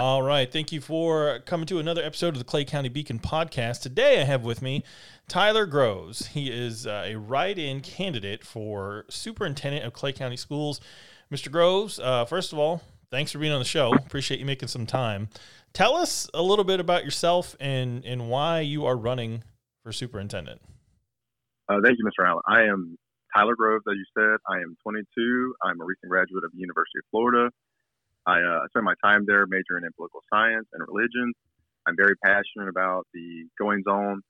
All right. Thank you for coming to another episode of the Clay County Beacon podcast. Today I have with me Tyler Groves. He is uh, a write in candidate for superintendent of Clay County Schools. Mr. Groves, uh, first of all, thanks for being on the show. Appreciate you making some time. Tell us a little bit about yourself and, and why you are running for superintendent. Uh, thank you, Mr. Allen. I am Tyler Groves, as you said. I am 22. I'm a recent graduate of the University of Florida. I uh, spent my time there majoring in political science and religion. I'm very passionate about the goings on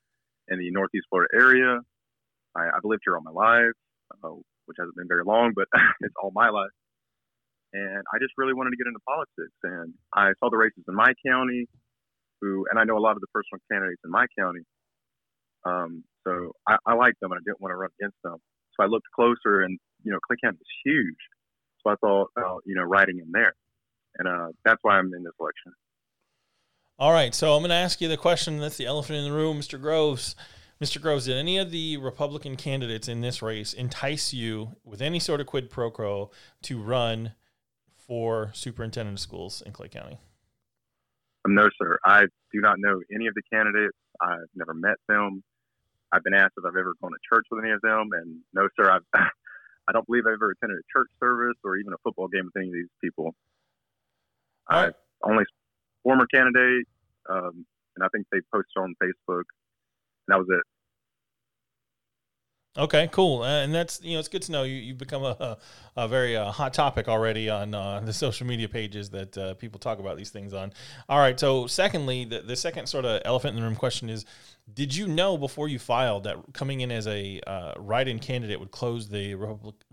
in the Northeast Florida area. I, have lived here all my life, uh, which hasn't been very long, but it's all my life. And I just really wanted to get into politics. And I saw the races in my county, who, and I know a lot of the personal candidates in my county. Um, so I, I liked them, and I didn't want to run against them. So I looked closer, and you know, Clay County is huge. So I thought, you know, riding in there and uh, that's why I'm in this election. All right, so I'm going to ask you the question that's the elephant in the room, Mr. Groves. Mr. Groves, did any of the Republican candidates in this race entice you with any sort of quid pro quo to run for superintendent of schools in Clay County? Um, no, sir. I do not know any of the candidates. I've never met them. I've been asked if I've ever gone to church with any of them, and no, sir. I've I don't believe I've ever attended a church service or even a football game with any of these people. I only former candidate, um, and I think they posted on Facebook, and that was it. Okay, cool, uh, and that's you know it's good to know you you've become a, a, a very uh, hot topic already on uh, the social media pages that uh, people talk about these things on. All right, so secondly, the, the second sort of elephant in the room question is: Did you know before you filed that coming in as a uh, write-in candidate would close the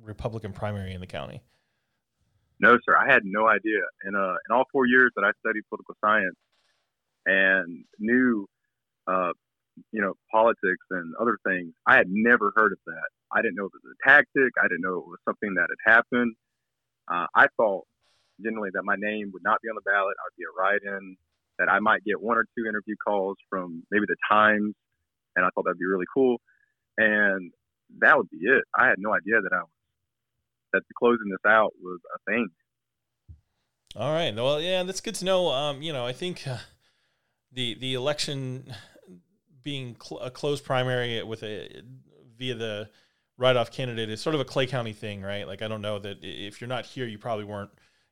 Republican primary in the county? No, sir. I had no idea. In uh, in all four years that I studied political science and knew, uh, you know, politics and other things, I had never heard of that. I didn't know it was a tactic. I didn't know it was something that had happened. Uh, I thought generally that my name would not be on the ballot. I would be a write-in. That I might get one or two interview calls from maybe the Times, and I thought that'd be really cool. And that would be it. I had no idea that I was that closing this out was a thing. All right. Well, yeah, that's good to know. Um, you know, I think uh, the the election being cl- a closed primary with a via the write off candidate is sort of a Clay County thing, right? Like, I don't know that if you're not here, you probably weren't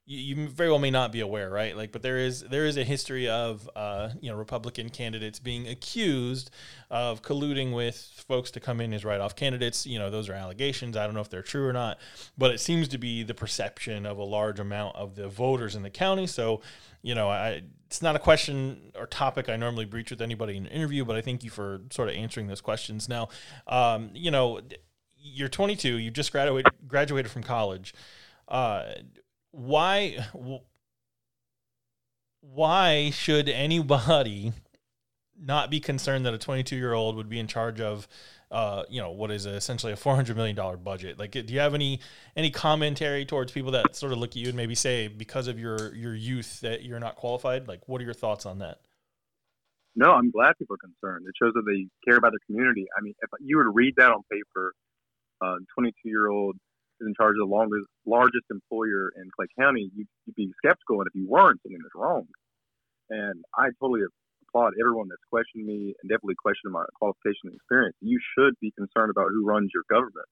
you, very well may not be aware, right? Like, but there is there is a history of uh, you know Republican candidates being accused of colluding with folks to come in as write-off candidates. You know, those are allegations. I don't know if they're true or not, but it seems to be the perception of a large amount of the voters in the county. So, you know, I, it's not a question or topic I normally breach with anybody in an interview, but I thank you for sort of answering those questions. Now, um, you know, you're 22. You just graduated graduated from college. Uh, why why should anybody not be concerned that a 22 year old would be in charge of uh, you know what is essentially a 400 million dollar budget? Like do you have any any commentary towards people that sort of look at you and maybe say because of your your youth that you're not qualified like what are your thoughts on that? No i'm glad people are concerned. It shows that they care about the community. I mean if you were to read that on paper uh, 22 year old is in charge of the longest, largest employer in Clay County, you'd, you'd be skeptical. And if you weren't, something was wrong. And I totally applaud everyone that's questioned me and definitely questioned my qualification and experience. You should be concerned about who runs your government.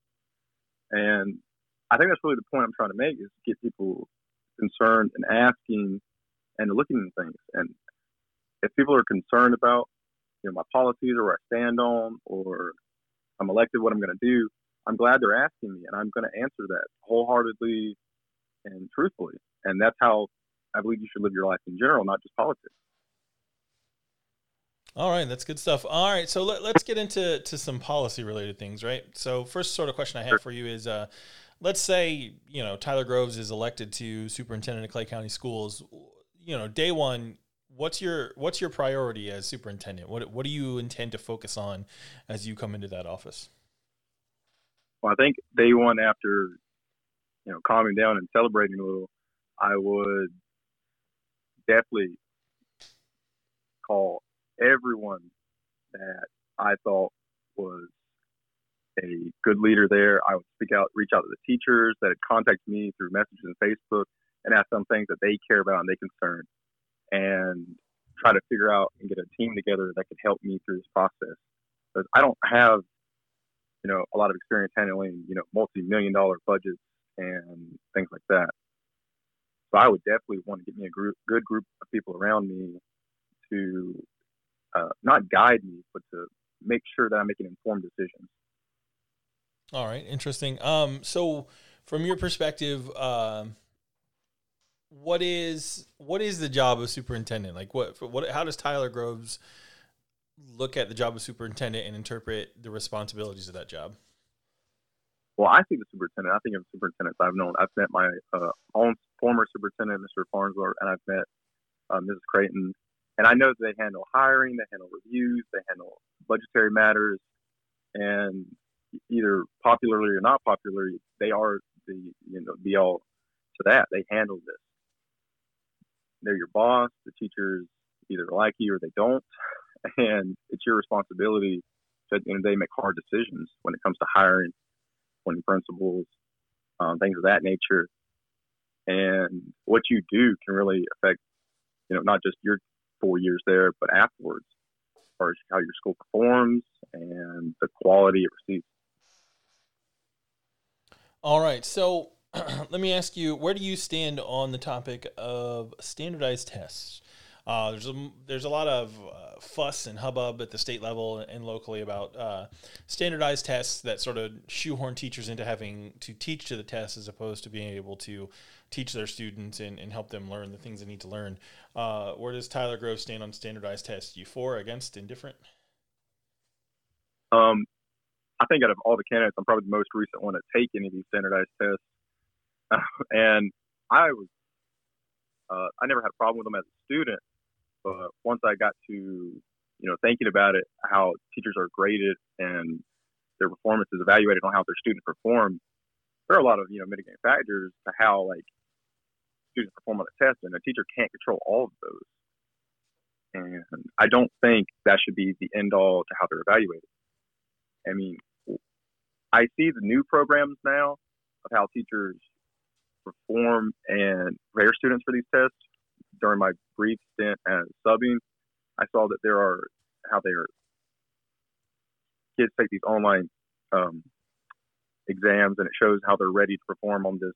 And I think that's really the point I'm trying to make is get people concerned and asking and looking at things. And if people are concerned about, you know, my policies or I stand on or I'm elected, what I'm going to do, I'm glad they're asking me, and I'm going to answer that wholeheartedly and truthfully. And that's how I believe you should live your life in general, not just politics. All right, that's good stuff. All right, so let, us get into to some policy related things, right? So first sort of question I have for you is, uh, let's say you know Tyler Groves is elected to superintendent of Clay County Schools. You know, day one, what's your what's your priority as superintendent? What what do you intend to focus on as you come into that office? Well, I think day one after, you know, calming down and celebrating a little, I would definitely call everyone that I thought was a good leader there. I would speak out, reach out to the teachers that had contacted me through messages and Facebook and ask them things that they care about and they concern. and try to figure out and get a team together that could help me through this process. Because I don't have, you know, a lot of experience handling, you know, multi-million dollar budgets and things like that. So I would definitely want to get me a group, good group of people around me to uh, not guide me, but to make sure that I'm making informed decisions. All right, interesting. Um, so from your perspective, um, what is what is the job of superintendent? Like, what what how does Tyler Groves look at the job of superintendent and interpret the responsibilities of that job? Well, I think the superintendent. I think of superintendents I've known. I've met my uh, own former superintendent, Mr. Farnsworth, and I've met uh, Mrs. Creighton, and I know they handle hiring, they handle reviews, they handle budgetary matters, and either popularly or not popularly, they are the you know be all to that. They handle this. They're your boss. The teachers either like you or they don't, and it's your responsibility to at the end of the day make hard decisions when it comes to hiring, appointing principals, um, things of that nature. And what you do can really affect, you know, not just your four years there, but afterwards, as far as how your school performs and the quality it receives. All right. So let me ask you, where do you stand on the topic of standardized tests? Uh, there's a there's a lot of uh, fuss and hubbub at the state level and locally about uh, standardized tests that sort of shoehorn teachers into having to teach to the test as opposed to being able to teach their students and, and help them learn the things they need to learn. Uh, where does Tyler Grove stand on standardized tests? You for, against, indifferent? Um, I think out of all the candidates, I'm probably the most recent one to take any of these standardized tests. And I was, uh, I never had a problem with them as a student, but once I got to, you know, thinking about it, how teachers are graded and their performance is evaluated on how their students perform, there are a lot of, you know, mitigating factors to how like students perform on a test, and a teacher can't control all of those. And I don't think that should be the end all to how they're evaluated. I mean, I see the new programs now of how teachers perform and prepare students for these tests. During my brief stint as subbing, I saw that there are how they are kids take these online um, exams, and it shows how they're ready to perform on this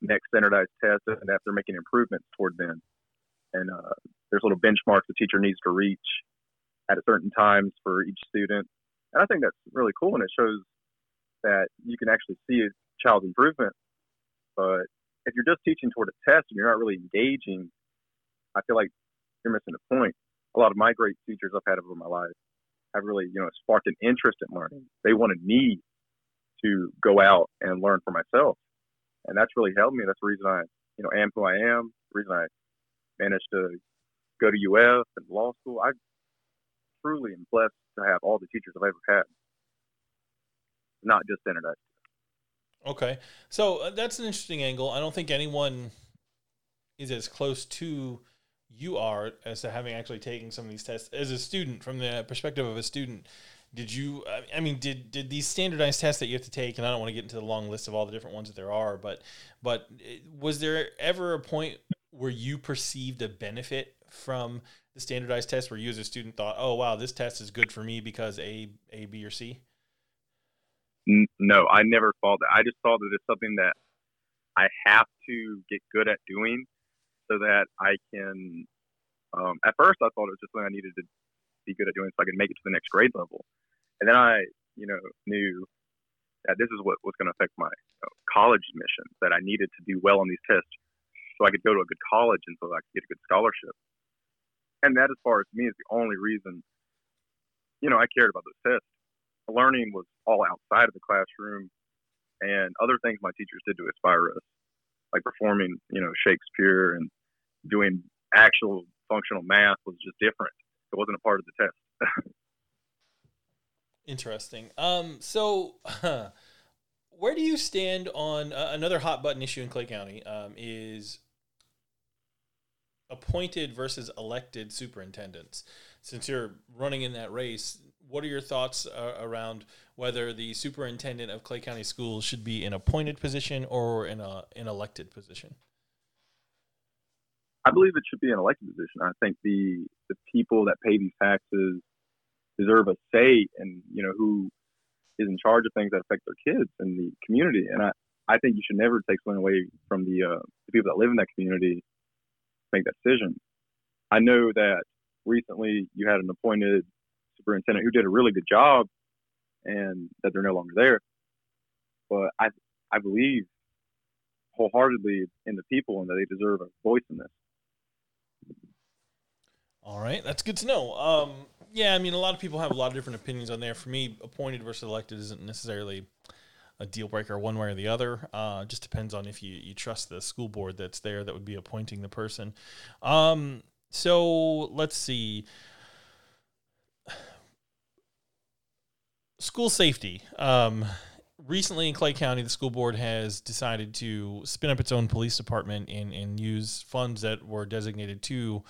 next standardized test, and that they're making improvements toward them. And uh, there's little benchmarks the teacher needs to reach at a certain times for each student, and I think that's really cool, and it shows that you can actually see a child's improvement. But if you're just teaching toward a test and you're not really engaging, I feel like you're missing the point. A lot of my great teachers I've had over my life have really, you know, sparked an interest in learning. They wanted me to go out and learn for myself. And that's really helped me. That's the reason I, you know, am who I am, the reason I managed to go to UF and law school. I truly am blessed to have all the teachers I've ever had not just standardized. Okay, so uh, that's an interesting angle. I don't think anyone is as close to you are as to having actually taken some of these tests as a student from the perspective of a student did you i mean did did these standardized tests that you have to take and i don't want to get into the long list of all the different ones that there are but but uh, was there ever a point where you perceived a benefit from the standardized test where you as a student thought oh wow this test is good for me because a a b or c no, I never thought that. I just thought that it's something that I have to get good at doing so that I can. Um, at first, I thought it was just something I needed to be good at doing so I could make it to the next grade level. And then I, you know, knew that this is what was going to affect my you know, college admissions, that I needed to do well on these tests so I could go to a good college and so I could get a good scholarship. And that, as far as me, is the only reason, you know, I cared about those tests learning was all outside of the classroom and other things my teachers did to inspire us, like performing, you know, Shakespeare and doing actual functional math was just different. It wasn't a part of the test. Interesting. Um, so, where do you stand on uh, another hot button issue in Clay County? Um, is appointed versus elected superintendents. Since you're running in that race, what are your thoughts uh, around whether the superintendent of Clay County Schools should be an appointed position or in a an elected position? I believe it should be an elected position. I think the the people that pay these taxes deserve a say in you know who is in charge of things that affect their kids and the community. And I I think you should never take something away from the, uh, the people that live in that community to make that decision. I know that recently you had an appointed superintendent who did a really good job and that they're no longer there. But I I believe wholeheartedly in the people and that they deserve a voice in this. All right, that's good to know. Um, yeah, I mean, a lot of people have a lot of different opinions on there. For me, appointed versus elected isn't necessarily a deal breaker one way or the other. Uh, just depends on if you, you trust the school board that's there that would be appointing the person. Um, so let's see. School safety. Um, recently in Clay County, the school board has decided to spin up its own police department and, and use funds that were designated to,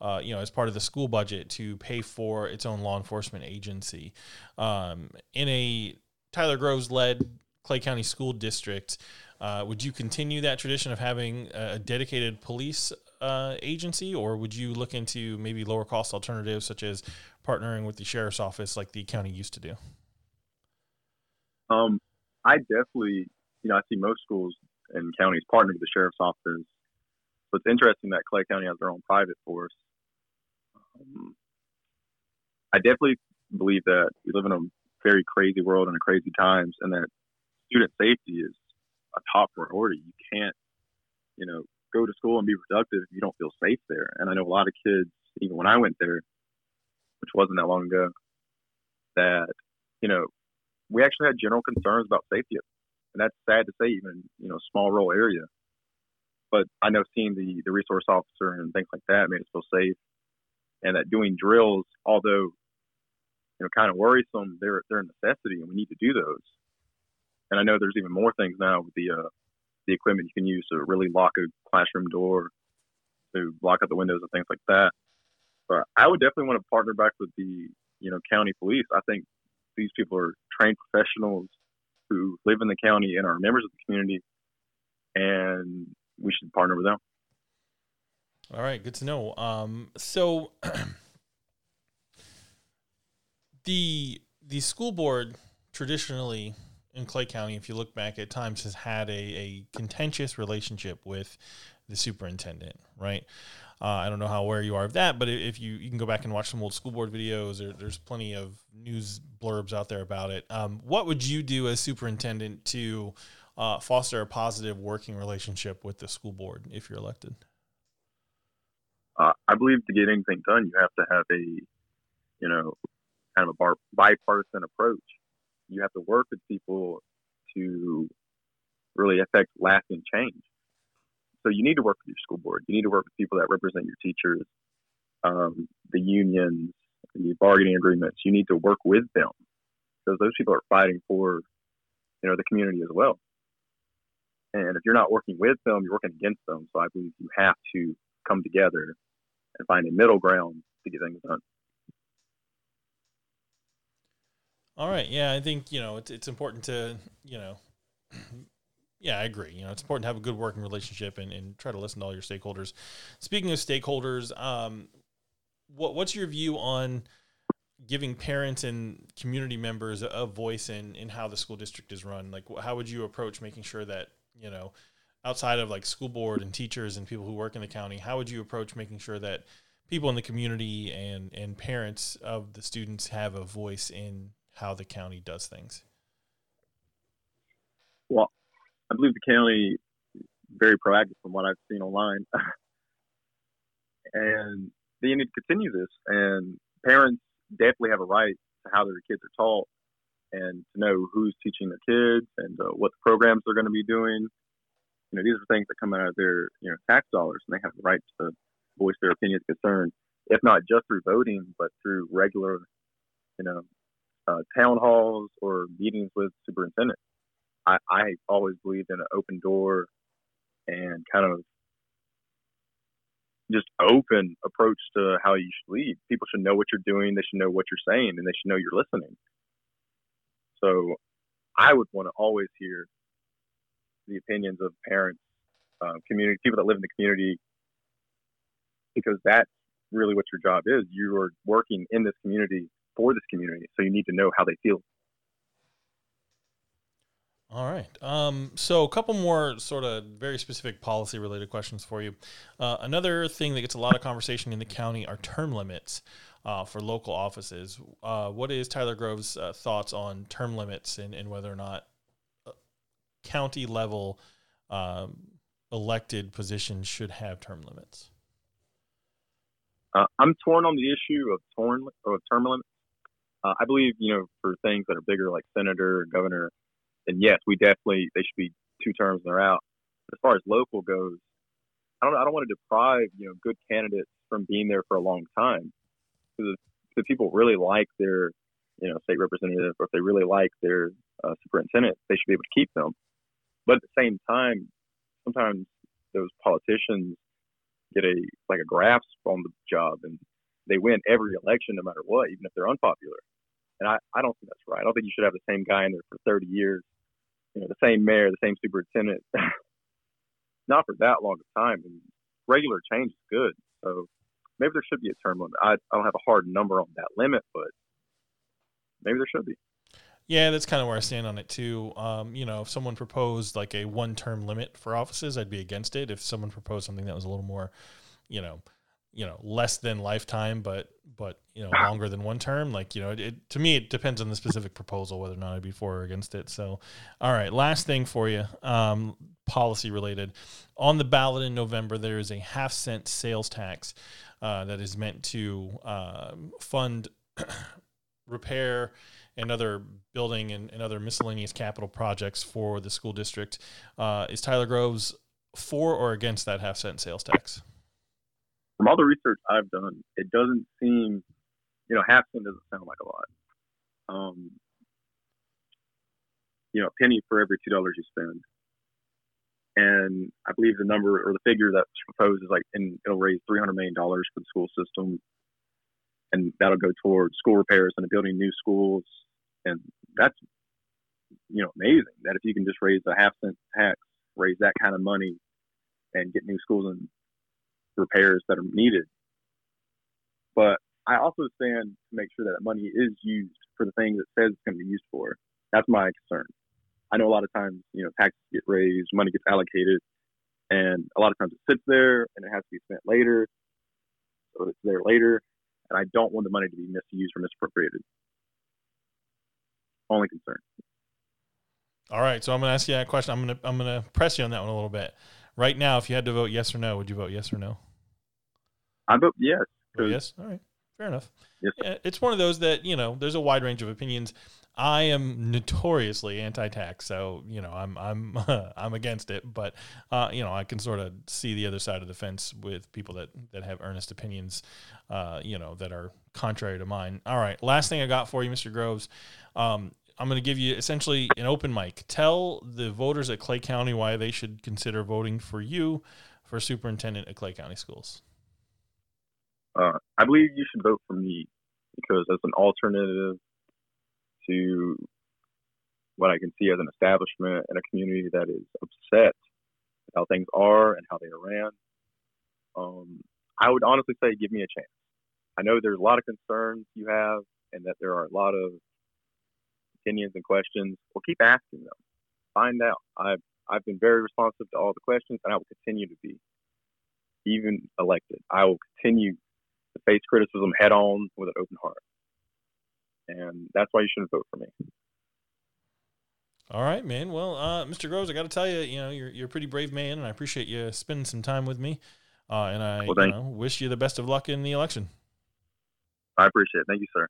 uh, you know, as part of the school budget to pay for its own law enforcement agency. Um, in a Tyler Groves led Clay County School District, uh, would you continue that tradition of having a dedicated police uh, agency, or would you look into maybe lower cost alternatives such as partnering with the sheriff's office like the county used to do? Um, I definitely, you know, I see most schools and counties partner with the sheriff's office. So it's interesting that Clay County has their own private force. Um, I definitely believe that we live in a very crazy world and a crazy times, and that student safety is a top priority. You can't, you know, go to school and be productive if you don't feel safe there. And I know a lot of kids, even when I went there, which wasn't that long ago, that you know we actually had general concerns about safety, and that's sad to say, even you know, small rural area. But I know seeing the the resource officer and things like that made us feel safe, and that doing drills, although you know, kind of worrisome, they're they're a necessity, and we need to do those. And I know there's even more things now with the uh, the equipment you can use to really lock a classroom door, to lock up the windows and things like that. But I would definitely want to partner back with the you know county police. I think these people are trained professionals who live in the county and are members of the community, and we should partner with them. All right, good to know. Um, so the the school board traditionally in Clay County, if you look back at times, has had a, a contentious relationship with the superintendent, right? Uh, I don't know how aware you are of that, but if you you can go back and watch some old school board videos, there, there's plenty of news blurbs out there about it. Um, what would you do as superintendent to uh, foster a positive working relationship with the school board if you're elected? Uh, I believe to get anything done, you have to have a, you know, kind of a bar, bipartisan approach. You have to work with people to really affect lasting change. So you need to work with your school board. You need to work with people that represent your teachers, um, the unions, the bargaining agreements. You need to work with them because those people are fighting for, you know, the community as well. And if you're not working with them, you're working against them. So I believe you have to come together and find a middle ground to get things done. All right. Yeah, I think you know it's it's important to you know yeah, I agree. You know, it's important to have a good working relationship and, and try to listen to all your stakeholders. Speaking of stakeholders, um, what what's your view on giving parents and community members a, a voice in in how the school district is run? Like, how would you approach making sure that you know, outside of like school board and teachers and people who work in the county, how would you approach making sure that people in the community and and parents of the students have a voice in how the county does things? Well, I believe the county very proactive from what I've seen online, and they need to continue this. And parents definitely have a right to how their kids are taught and to know who's teaching their kids and uh, what the programs they're going to be doing. You know, these are things that come out of their you know tax dollars, and they have the right to voice their opinions, concerns, if not just through voting, but through regular, you know, uh, town halls or meetings with superintendents. I, I always believed in an open door and kind of just open approach to how you should lead. People should know what you're doing. They should know what you're saying, and they should know you're listening. So, I would want to always hear the opinions of parents, uh, community people that live in the community, because that's really what your job is. You are working in this community for this community, so you need to know how they feel. All right. Um, so, a couple more sort of very specific policy related questions for you. Uh, another thing that gets a lot of conversation in the county are term limits uh, for local offices. Uh, what is Tyler Grove's uh, thoughts on term limits and, and whether or not uh, county level um, elected positions should have term limits? Uh, I'm torn on the issue of torn of term limits. I believe, you know, for things that are bigger like senator, or governor, and yes, we definitely they should be two terms and they're out. As far as local goes, I don't I don't want to deprive you know good candidates from being there for a long time. Because if people really like their you know state representative or if they really like their uh, superintendent, they should be able to keep them. But at the same time, sometimes those politicians get a like a grasp on the job and they win every election no matter what, even if they're unpopular. And I, I don't think that's right. I don't think you should have the same guy in there for 30 years you know, the same mayor, the same superintendent, not for that long a time. And regular change is good. So maybe there should be a term limit. I, I don't have a hard number on that limit, but maybe there should be. Yeah, that's kind of where I stand on it too. Um, you know, if someone proposed like a one-term limit for offices, I'd be against it. If someone proposed something that was a little more, you know, you know less than lifetime but but you know longer than one term like you know it, it, to me it depends on the specific proposal whether or not i'd be for or against it. So all right last thing for you um, policy related. On the ballot in november there is a half cent sales tax uh, that is meant to uh, fund repair and other building and, and, other miscellaneous capital projects for the school district. Uh, is tyler groves for or against that half cent sales tax from all the research I've done, it doesn't seem, you know, half cent doesn't sound like a lot. Um, you know, a penny for every two dollars you spend. And I believe the number or the figure that's proposed is like, and it'll raise three hundred million dollars for the school system, and that'll go towards school repairs and building new schools. And that's, you know, amazing that if you can just raise a half cent tax, raise that kind of money, and get new schools and repairs that are needed. But I also stand to make sure that money is used for the things it says it's going to be used for. That's my concern. I know a lot of times, you know, taxes get raised, money gets allocated, and a lot of times it sits there and it has to be spent later. So it's there later, and I don't want the money to be misused or misappropriated. Only concern. All right, so I'm going to ask you that question. I'm going to I'm going to press you on that one a little bit. Right now, if you had to vote yes or no, would you vote yes or no? I vote yes. Vote yes. All right. Fair enough. Yes. Yeah, it's one of those that you know. There's a wide range of opinions. I am notoriously anti-tax, so you know I'm I'm I'm against it. But uh, you know I can sort of see the other side of the fence with people that that have earnest opinions, uh, you know that are contrary to mine. All right, last thing I got for you, Mr. Groves. Um, I'm going to give you essentially an open mic. Tell the voters at Clay County why they should consider voting for you for superintendent at Clay County Schools. Uh, I believe you should vote for me because as an alternative to what I can see as an establishment and a community that is upset how things are and how they are ran, um, I would honestly say give me a chance. I know there's a lot of concerns you have and that there are a lot of opinions and questions, well, keep asking them. Find out. I've I've been very responsive to all the questions, and I will continue to be. Even elected, I will continue to face criticism head on with an open heart, and that's why you shouldn't vote for me. All right, man. Well, uh, Mr. Groves, I got to tell you, you know, you're you're a pretty brave man, and I appreciate you spending some time with me. Uh, and I well, you know, wish you the best of luck in the election. I appreciate it. Thank you, sir.